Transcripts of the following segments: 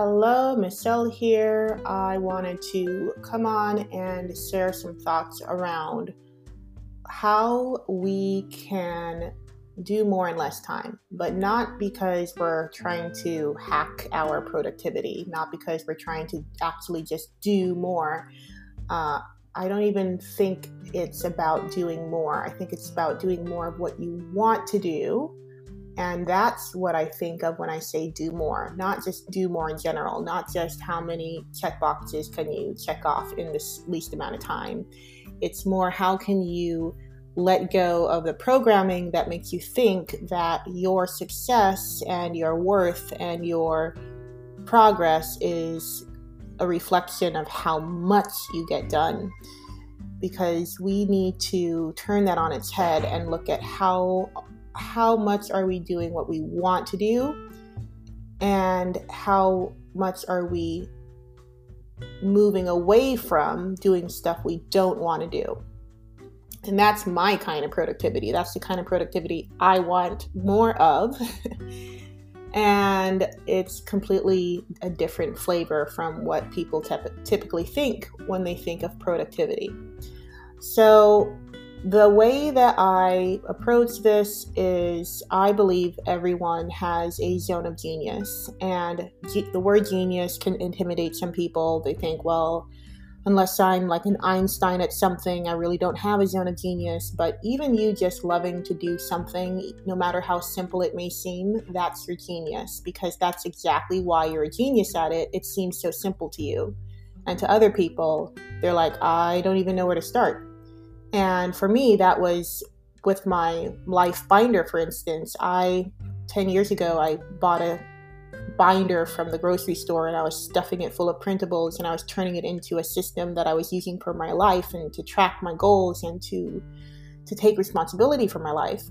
Hello, Michelle here. I wanted to come on and share some thoughts around how we can do more in less time, but not because we're trying to hack our productivity, not because we're trying to actually just do more. Uh, I don't even think it's about doing more. I think it's about doing more of what you want to do and that's what I think of when I say do more, not just do more in general, not just how many check boxes can you check off in this least amount of time. It's more how can you let go of the programming that makes you think that your success and your worth and your progress is a reflection of how much you get done because we need to turn that on its head and look at how how much are we doing what we want to do and how much are we moving away from doing stuff we don't want to do. And that's my kind of productivity. That's the kind of productivity I want more of. and it's completely a different flavor from what people typically think when they think of productivity. So, the way that I approach this is I believe everyone has a zone of genius. And ge- the word genius can intimidate some people. They think, well, unless I'm like an Einstein at something, I really don't have a zone of genius. But even you just loving to do something, no matter how simple it may seem, that's your genius because that's exactly why you're a genius at it. It seems so simple to you. And to other people, they're like, I don't even know where to start and for me, that was with my life binder, for instance. I, 10 years ago, I bought a binder from the grocery store and I was stuffing it full of printables and I was turning it into a system that I was using for my life and to track my goals and to to take responsibility for my life.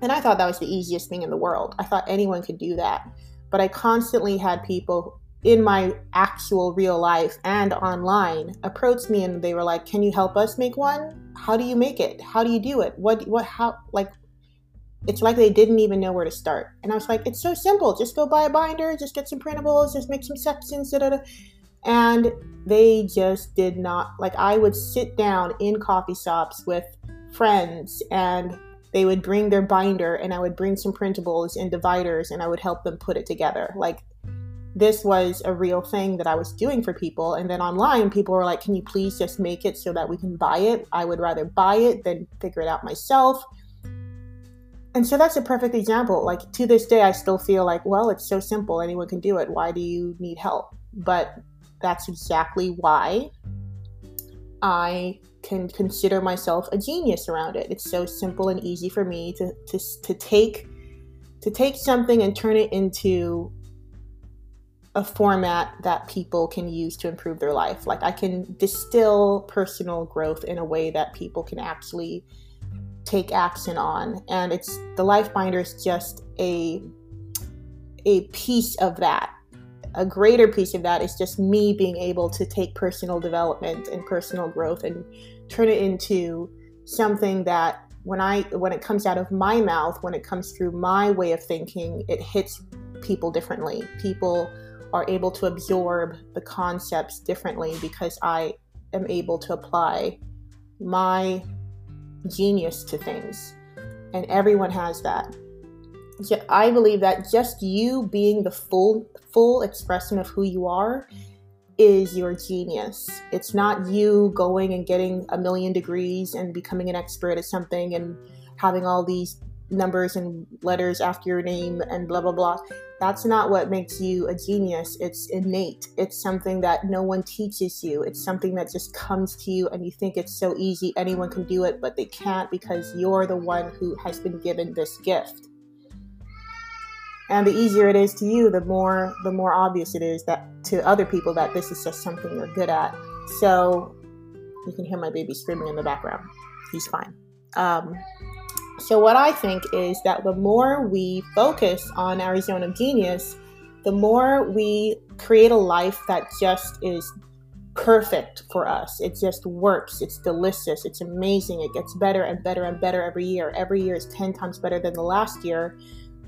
And I thought that was the easiest thing in the world. I thought anyone could do that. But I constantly had people in my actual real life and online approached me and they were like, "Can you help us make one? How do you make it? How do you do it? What what how like it's like they didn't even know where to start. And I was like, it's so simple. Just go buy a binder, just get some printables, just make some sections, da, da, da. And they just did not like I would sit down in coffee shops with friends and they would bring their binder and I would bring some printables and dividers and I would help them put it together. Like this was a real thing that I was doing for people. And then online, people were like, Can you please just make it so that we can buy it? I would rather buy it than figure it out myself. And so that's a perfect example. Like to this day, I still feel like, well, it's so simple. Anyone can do it. Why do you need help? But that's exactly why I can consider myself a genius around it. It's so simple and easy for me to, to, to take to take something and turn it into a format that people can use to improve their life. Like I can distill personal growth in a way that people can actually take action on. And it's the life binder is just a a piece of that. A greater piece of that is just me being able to take personal development and personal growth and turn it into something that when I when it comes out of my mouth, when it comes through my way of thinking, it hits people differently. People are able to absorb the concepts differently because I am able to apply my genius to things. And everyone has that. I believe that just you being the full full expression of who you are is your genius. It's not you going and getting a million degrees and becoming an expert at something and having all these numbers and letters after your name and blah blah blah. That's not what makes you a genius. It's innate. It's something that no one teaches you. It's something that just comes to you and you think it's so easy, anyone can do it, but they can't because you're the one who has been given this gift. And the easier it is to you, the more the more obvious it is that to other people that this is just something you're good at. So you can hear my baby screaming in the background. He's fine. Um, so, what I think is that the more we focus on our zone of genius, the more we create a life that just is perfect for us. It just works. It's delicious. It's amazing. It gets better and better and better every year. Every year is 10 times better than the last year.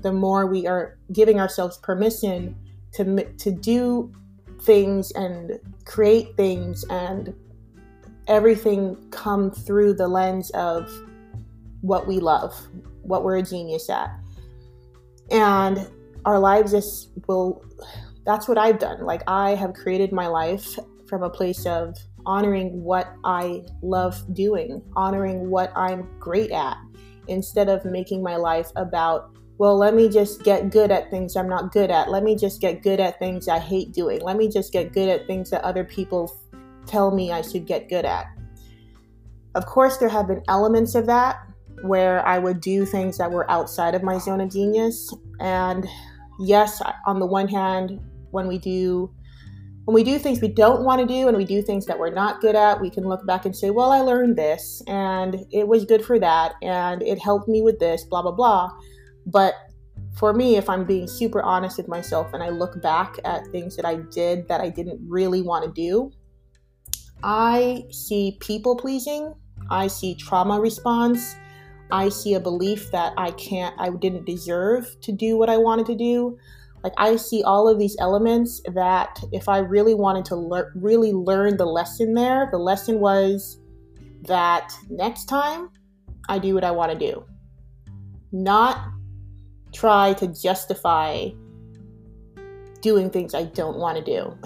The more we are giving ourselves permission to to do things and create things and everything come through the lens of what we love, what we're a genius at. And our lives just will that's what I've done. Like I have created my life from a place of honoring what I love doing, honoring what I'm great at, instead of making my life about, well, let me just get good at things I'm not good at. Let me just get good at things I hate doing. Let me just get good at things that other people tell me I should get good at. Of course, there have been elements of that where I would do things that were outside of my zone of genius. And yes, on the one hand, when we do when we do things we don't want to do and we do things that we're not good at, we can look back and say, well, I learned this and it was good for that and it helped me with this, blah, blah, blah. But for me, if I'm being super honest with myself and I look back at things that I did that I didn't really want to do, I see people pleasing, I see trauma response, I see a belief that I can't, I didn't deserve to do what I wanted to do. Like I see all of these elements that if I really wanted to learn, really learn the lesson there, the lesson was that next time I do what I want to do, not try to justify doing things I don't want to do.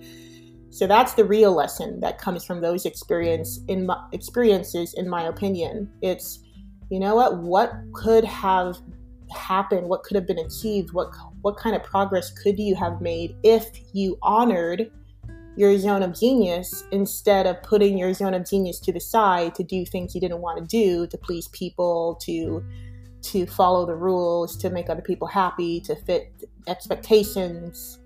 so that's the real lesson that comes from those experience in my, experiences in my opinion. It's you know what? What could have happened, what could have been achieved, what what kind of progress could you have made if you honored your zone of genius instead of putting your zone of genius to the side to do things you didn't want to do to please people to to follow the rules to make other people happy to fit expectations?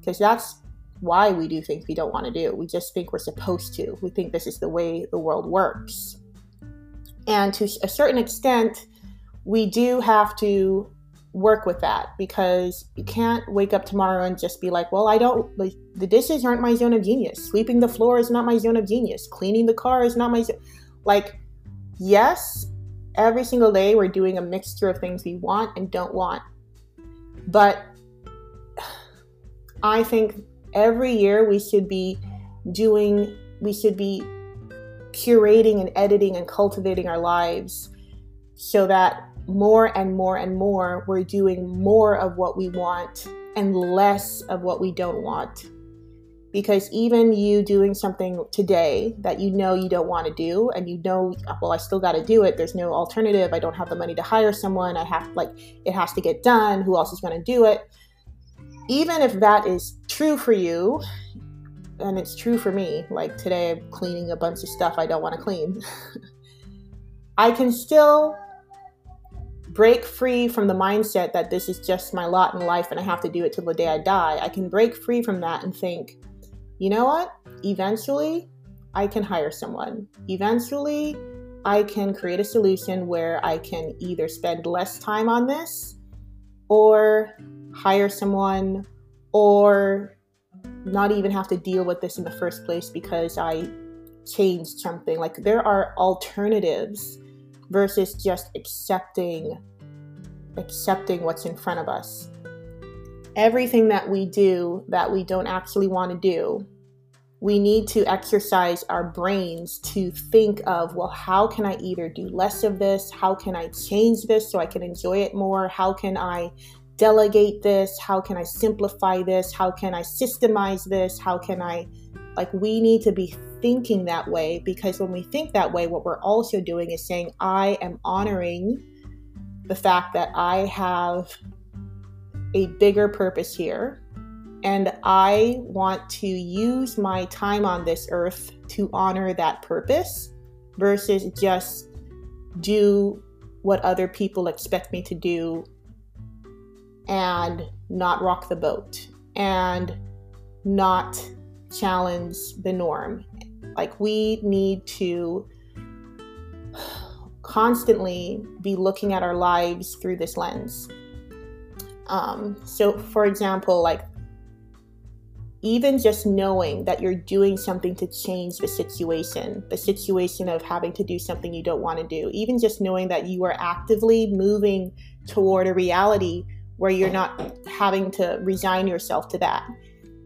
Because that's why we do things we don't want to do. We just think we're supposed to. We think this is the way the world works and to a certain extent we do have to work with that because you can't wake up tomorrow and just be like, well, I don't, like, the dishes aren't my zone of genius. Sweeping the floor is not my zone of genius. Cleaning the car is not my, like, yes, every single day we're doing a mixture of things we want and don't want. But I think every year we should be doing, we should be curating and editing and cultivating our lives so that more and more and more, we're doing more of what we want and less of what we don't want. Because even you doing something today that you know you don't want to do, and you know, well, I still got to do it. There's no alternative. I don't have the money to hire someone. I have, like, it has to get done. Who else is going to do it? Even if that is true for you, and it's true for me, like today I'm cleaning a bunch of stuff I don't want to clean, I can still break free from the mindset that this is just my lot in life and I have to do it till the day I die. I can break free from that and think, you know what? Eventually, I can hire someone. Eventually, I can create a solution where I can either spend less time on this or hire someone or not even have to deal with this in the first place because I changed something. Like there are alternatives versus just accepting accepting what's in front of us. Everything that we do that we don't actually want to do, we need to exercise our brains to think of, well, how can I either do less of this? How can I change this so I can enjoy it more? How can I delegate this? How can I simplify this? How can I systemize this? How can I, like, we need to be thinking that way because when we think that way, what we're also doing is saying, I am honoring the fact that I have a bigger purpose here and I want to use my time on this earth to honor that purpose versus just do what other people expect me to do and not rock the boat and not challenge the norm like, we need to constantly be looking at our lives through this lens. Um, so, for example, like, even just knowing that you're doing something to change the situation, the situation of having to do something you don't want to do, even just knowing that you are actively moving toward a reality where you're not having to resign yourself to that.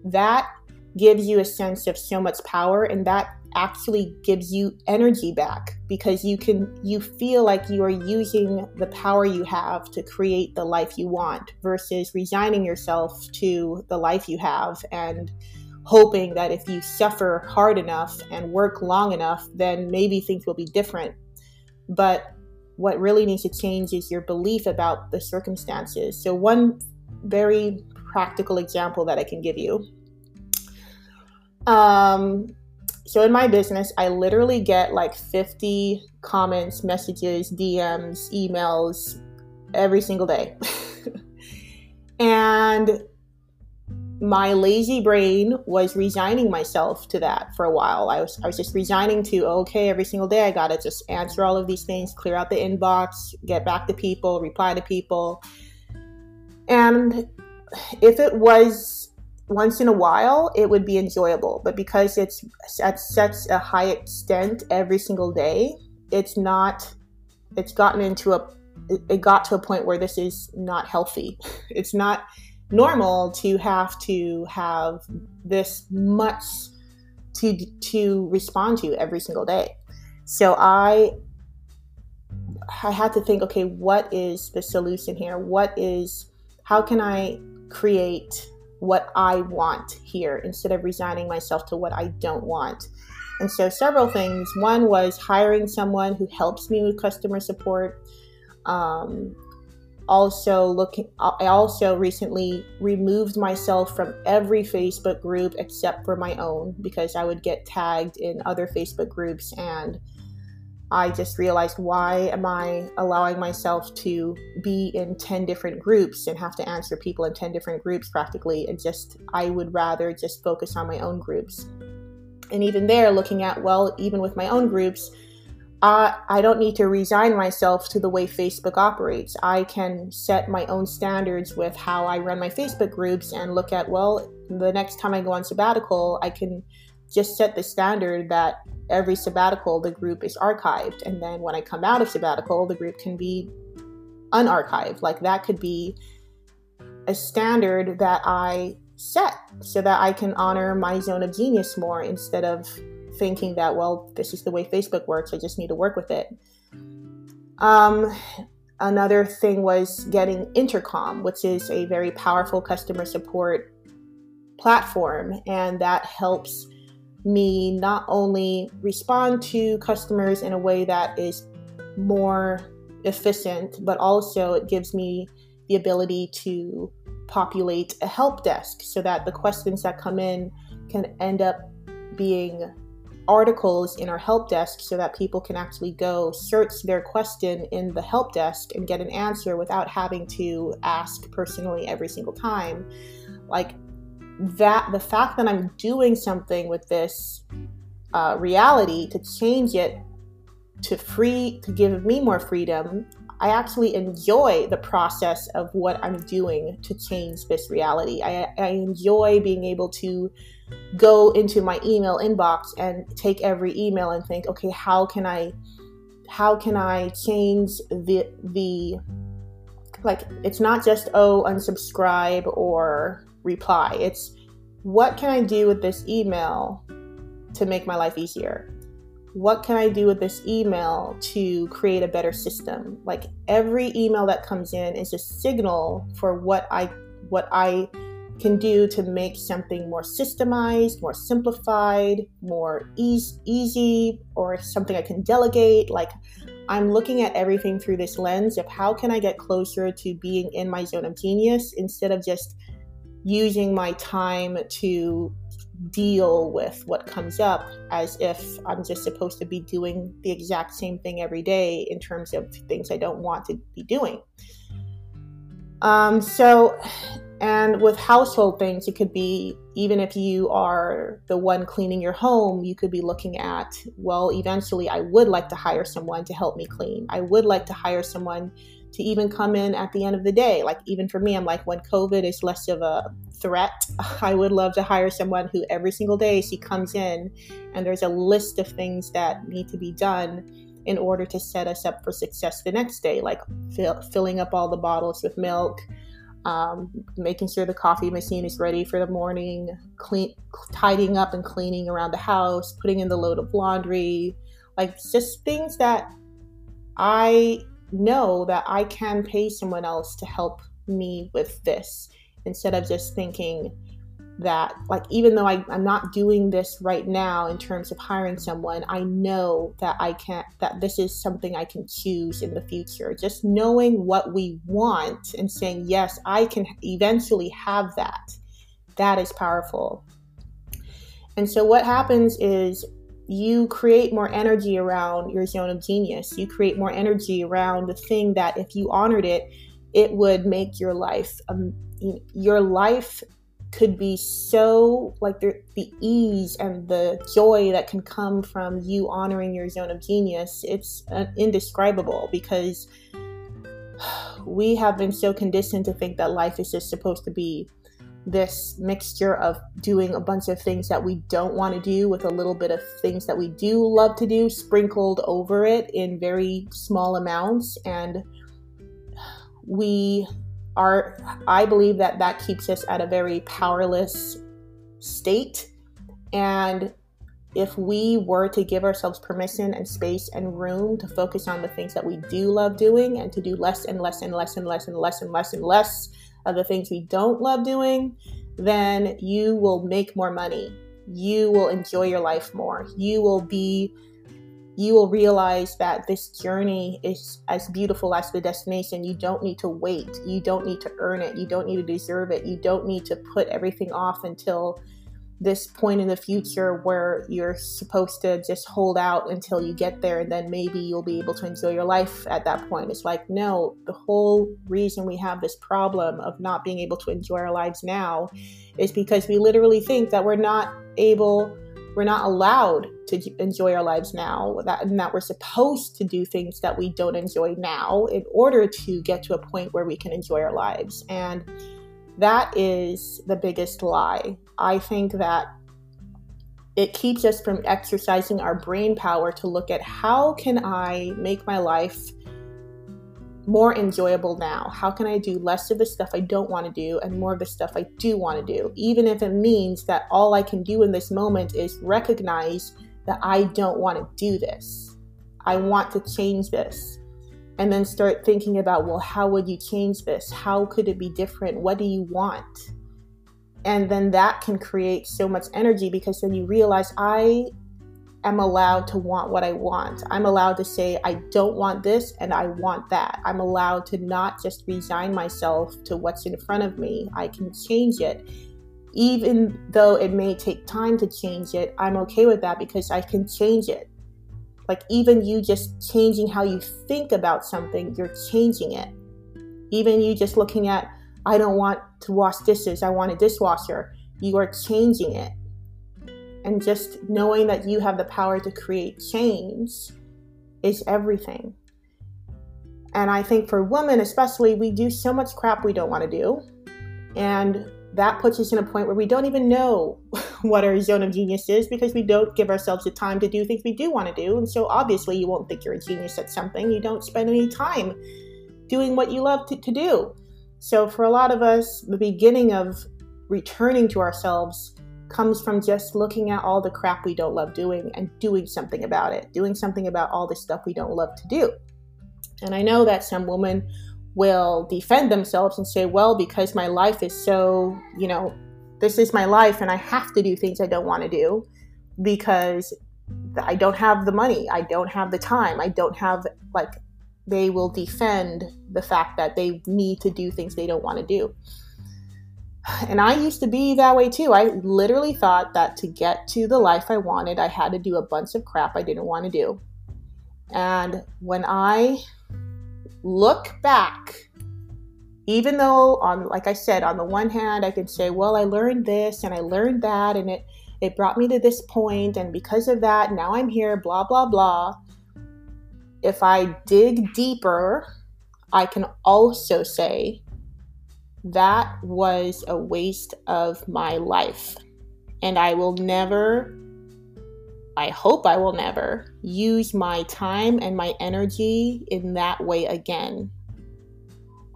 That gives you a sense of so much power and that actually gives you energy back because you can you feel like you are using the power you have to create the life you want versus resigning yourself to the life you have and hoping that if you suffer hard enough and work long enough then maybe things will be different but what really needs to change is your belief about the circumstances so one very practical example that i can give you um, so in my business, I literally get like 50 comments, messages, DMs, emails every single day. and my lazy brain was resigning myself to that for a while. I was I was just resigning to okay, every single day I got to just answer all of these things, clear out the inbox, get back to people, reply to people. And if it was once in a while it would be enjoyable but because it's at such a high extent every single day it's not it's gotten into a it got to a point where this is not healthy it's not normal to have to have this much to to respond to every single day so i i had to think okay what is the solution here what is how can i create what I want here instead of resigning myself to what I don't want. And so, several things. One was hiring someone who helps me with customer support. Um, also, looking, I also recently removed myself from every Facebook group except for my own because I would get tagged in other Facebook groups and I just realized why am I allowing myself to be in 10 different groups and have to answer people in 10 different groups practically and just I would rather just focus on my own groups. And even there looking at well even with my own groups uh, I don't need to resign myself to the way Facebook operates. I can set my own standards with how I run my Facebook groups and look at, well, the next time I go on sabbatical, I can just set the standard that every sabbatical the group is archived and then when i come out of sabbatical the group can be unarchived like that could be a standard that i set so that i can honor my zone of genius more instead of thinking that well this is the way facebook works i just need to work with it. Um, another thing was getting intercom which is a very powerful customer support platform and that helps me not only respond to customers in a way that is more efficient, but also it gives me the ability to populate a help desk so that the questions that come in can end up being articles in our help desk so that people can actually go search their question in the help desk and get an answer without having to ask personally every single time. Like that the fact that I'm doing something with this uh, reality to change it to free to give me more freedom i actually enjoy the process of what i'm doing to change this reality I, I enjoy being able to go into my email inbox and take every email and think okay how can i how can i change the the like it's not just oh unsubscribe or reply. It's what can I do with this email to make my life easier? What can I do with this email to create a better system? Like every email that comes in is a signal for what I what I can do to make something more systemized, more simplified, more ease, easy, or something I can delegate. Like I'm looking at everything through this lens of how can I get closer to being in my zone of genius instead of just using my time to deal with what comes up as if I'm just supposed to be doing the exact same thing every day in terms of things I don't want to be doing. Um, so, and with household things, it could be even if you are the one cleaning your home, you could be looking at, well, eventually I would like to hire someone to help me clean. I would like to hire someone to even come in at the end of the day. Like, even for me, I'm like, when COVID is less of a threat, I would love to hire someone who every single day she comes in and there's a list of things that need to be done in order to set us up for success the next day, like fill, filling up all the bottles with milk, um, making sure the coffee machine is ready for the morning, clean, tidying up and cleaning around the house, putting in the load of laundry, like just things that I know that I can pay someone else to help me with this instead of just thinking that like even though I, i'm not doing this right now in terms of hiring someone i know that i can't that this is something i can choose in the future. Just knowing what we want and saying yes i can eventually have that. That is powerful. And so what happens is you create more energy around your zone of genius. You create more energy around the thing that if you honored it it would make your life um, your life could be so like the, the ease and the joy that can come from you honoring your zone of genius it's uh, indescribable because we have been so conditioned to think that life is just supposed to be this mixture of doing a bunch of things that we don't want to do with a little bit of things that we do love to do sprinkled over it in very small amounts. And we are I believe that that keeps us at a very powerless state. And if we were to give ourselves permission and space and room to focus on the things that we do love doing and to do less and less and less and less and less and less and less of the things we don't love doing, then you will make more money. You will enjoy your life more. You will be you will realize that this journey is as beautiful as the destination. You don't need to wait. You don't need to earn it. You don't need to deserve it. You don't need to put everything off until this point in the future where you're supposed to just hold out until you get there and then maybe you'll be able to enjoy your life at that point. It's like, no, the whole reason we have this problem of not being able to enjoy our lives now is because we literally think that we're not able we're not allowed to enjoy our lives now that, and that we're supposed to do things that we don't enjoy now in order to get to a point where we can enjoy our lives and that is the biggest lie i think that it keeps us from exercising our brain power to look at how can i make my life more enjoyable now? How can I do less of the stuff I don't want to do and more of the stuff I do want to do? Even if it means that all I can do in this moment is recognize that I don't want to do this. I want to change this. And then start thinking about, well, how would you change this? How could it be different? What do you want? And then that can create so much energy because then you realize I am allowed to want what I want. I'm allowed to say, I don't want this and I want that. I'm allowed to not just resign myself to what's in front of me. I can change it. Even though it may take time to change it, I'm okay with that because I can change it. Like, even you just changing how you think about something, you're changing it. Even you just looking at, I don't want to wash dishes, I want a dishwasher, you are changing it and just knowing that you have the power to create change is everything. And I think for women, especially, we do so much crap we don't want to do. And that puts us in a point where we don't even know what our zone of genius is because we don't give ourselves the time to do things we do want to do. And so obviously, you won't think you're a genius at something. You don't spend any time doing what you love to, to do. So, for a lot of us, the beginning of returning to ourselves comes from just looking at all the crap we don't love doing and doing something about it, doing something about all the stuff we don't love to do. And I know that some women will defend themselves and say, well, because my life is so, you know, this is my life and I have to do things I don't want to do because I don't have the money, I don't have the time, I don't have, like, they will defend the fact that they need to do things they don't want to do. And I used to be that way too. I literally thought that to get to the life I wanted, I had to do a bunch of crap I didn't want to do. And when I look back, even though on like I said, on the one hand I can say, well, I learned this and I learned that and it it brought me to this point and because of that, now I'm here, blah blah blah. If I dig deeper, I can also say that was a waste of my life. And I will never, I hope I will never, use my time and my energy in that way again.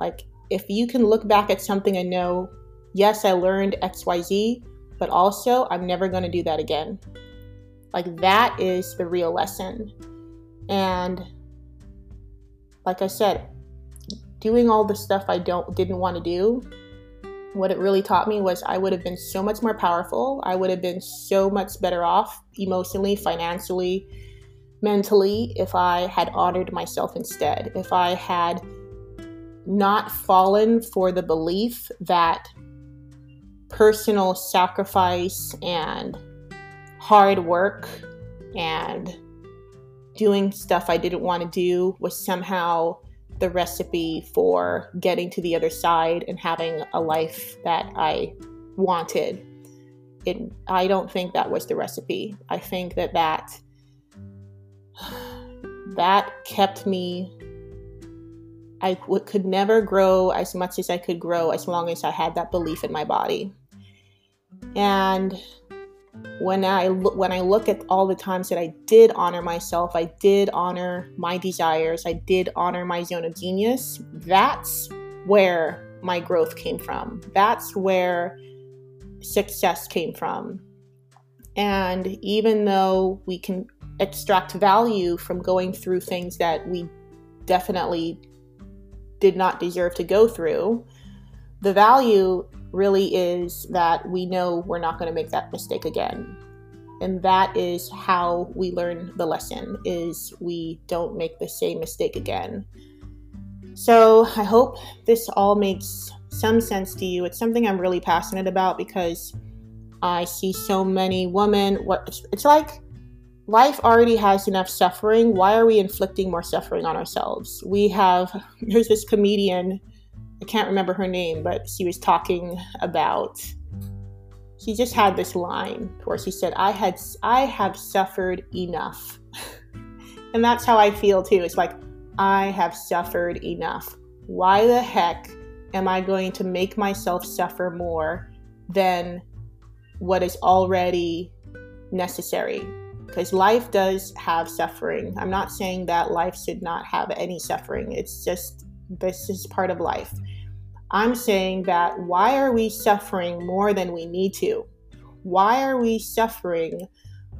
Like, if you can look back at something and know, yes, I learned XYZ, but also I'm never going to do that again. Like that is the real lesson. And like I said, doing all the stuff I don't didn't want to do, what it really taught me was I would have been so much more powerful. I would have been so much better off emotionally, financially, mentally if I had honored myself instead. If I had not fallen for the belief that personal sacrifice and hard work and doing stuff I didn't want to do was somehow the recipe for getting to the other side and having a life that I wanted. It, I don't think that was the recipe. I think that that that kept me I w- could never grow as much as I could grow as long as I had that belief in my body. And when I lo- when I look at all the times that I did honor myself, I did honor my desires, I did honor my zone of genius. That's where my growth came from. That's where success came from. And even though we can extract value from going through things that we definitely did not deserve to go through, the value really is that we know we're not going to make that mistake again. And that is how we learn the lesson is we don't make the same mistake again. So, I hope this all makes some sense to you. It's something I'm really passionate about because I see so many women what it's like life already has enough suffering. Why are we inflicting more suffering on ourselves? We have, there's this comedian, I can't remember her name, but she was talking about, she just had this line where she said, I had, I have suffered enough. and that's how I feel too. It's like, I have suffered enough. Why the heck am I going to make myself suffer more than what is already necessary? because life does have suffering. I'm not saying that life should not have any suffering. It's just this is part of life. I'm saying that why are we suffering more than we need to? Why are we suffering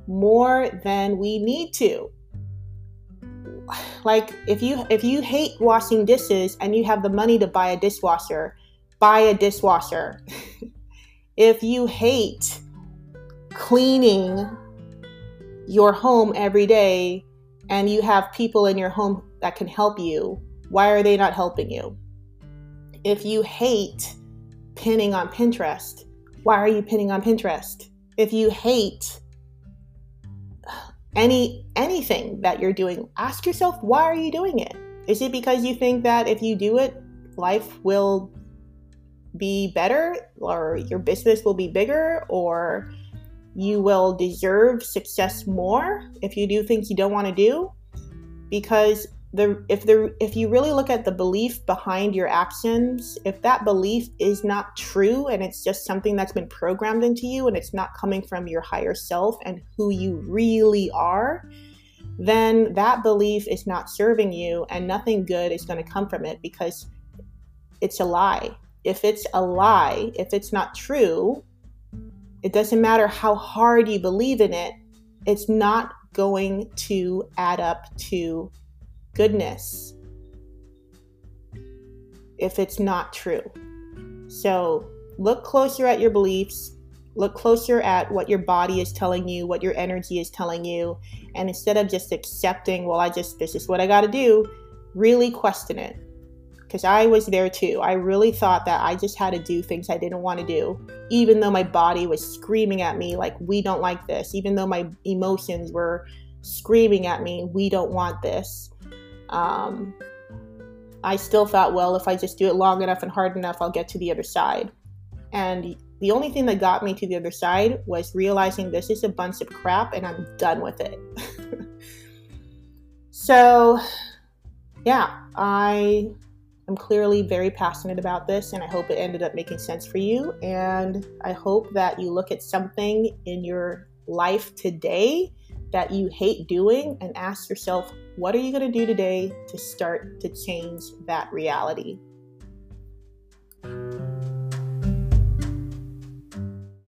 more than we need to? Like if you if you hate washing dishes and you have the money to buy a dishwasher, buy a dishwasher. if you hate cleaning your home every day and you have people in your home that can help you, why are they not helping you? If you hate pinning on Pinterest, why are you pinning on Pinterest? If you hate any anything that you're doing, ask yourself why are you doing it? Is it because you think that if you do it, life will be better or your business will be bigger or you will deserve success more if you do things you don't want to do because the if the if you really look at the belief behind your actions if that belief is not true and it's just something that's been programmed into you and it's not coming from your higher self and who you really are then that belief is not serving you and nothing good is going to come from it because it's a lie. If it's a lie if it's not true it doesn't matter how hard you believe in it, it's not going to add up to goodness if it's not true. So look closer at your beliefs, look closer at what your body is telling you, what your energy is telling you, and instead of just accepting, well, I just, this is what I got to do, really question it because I was there too. I really thought that I just had to do things I didn't want to do, even though my body was screaming at me, like, we don't like this, even though my emotions were screaming at me, we don't want this. Um, I still thought, well, if I just do it long enough and hard enough, I'll get to the other side. And the only thing that got me to the other side was realizing this is a bunch of crap and I'm done with it. so, yeah, I I'm clearly very passionate about this, and I hope it ended up making sense for you. And I hope that you look at something in your life today that you hate doing and ask yourself, what are you going to do today to start to change that reality?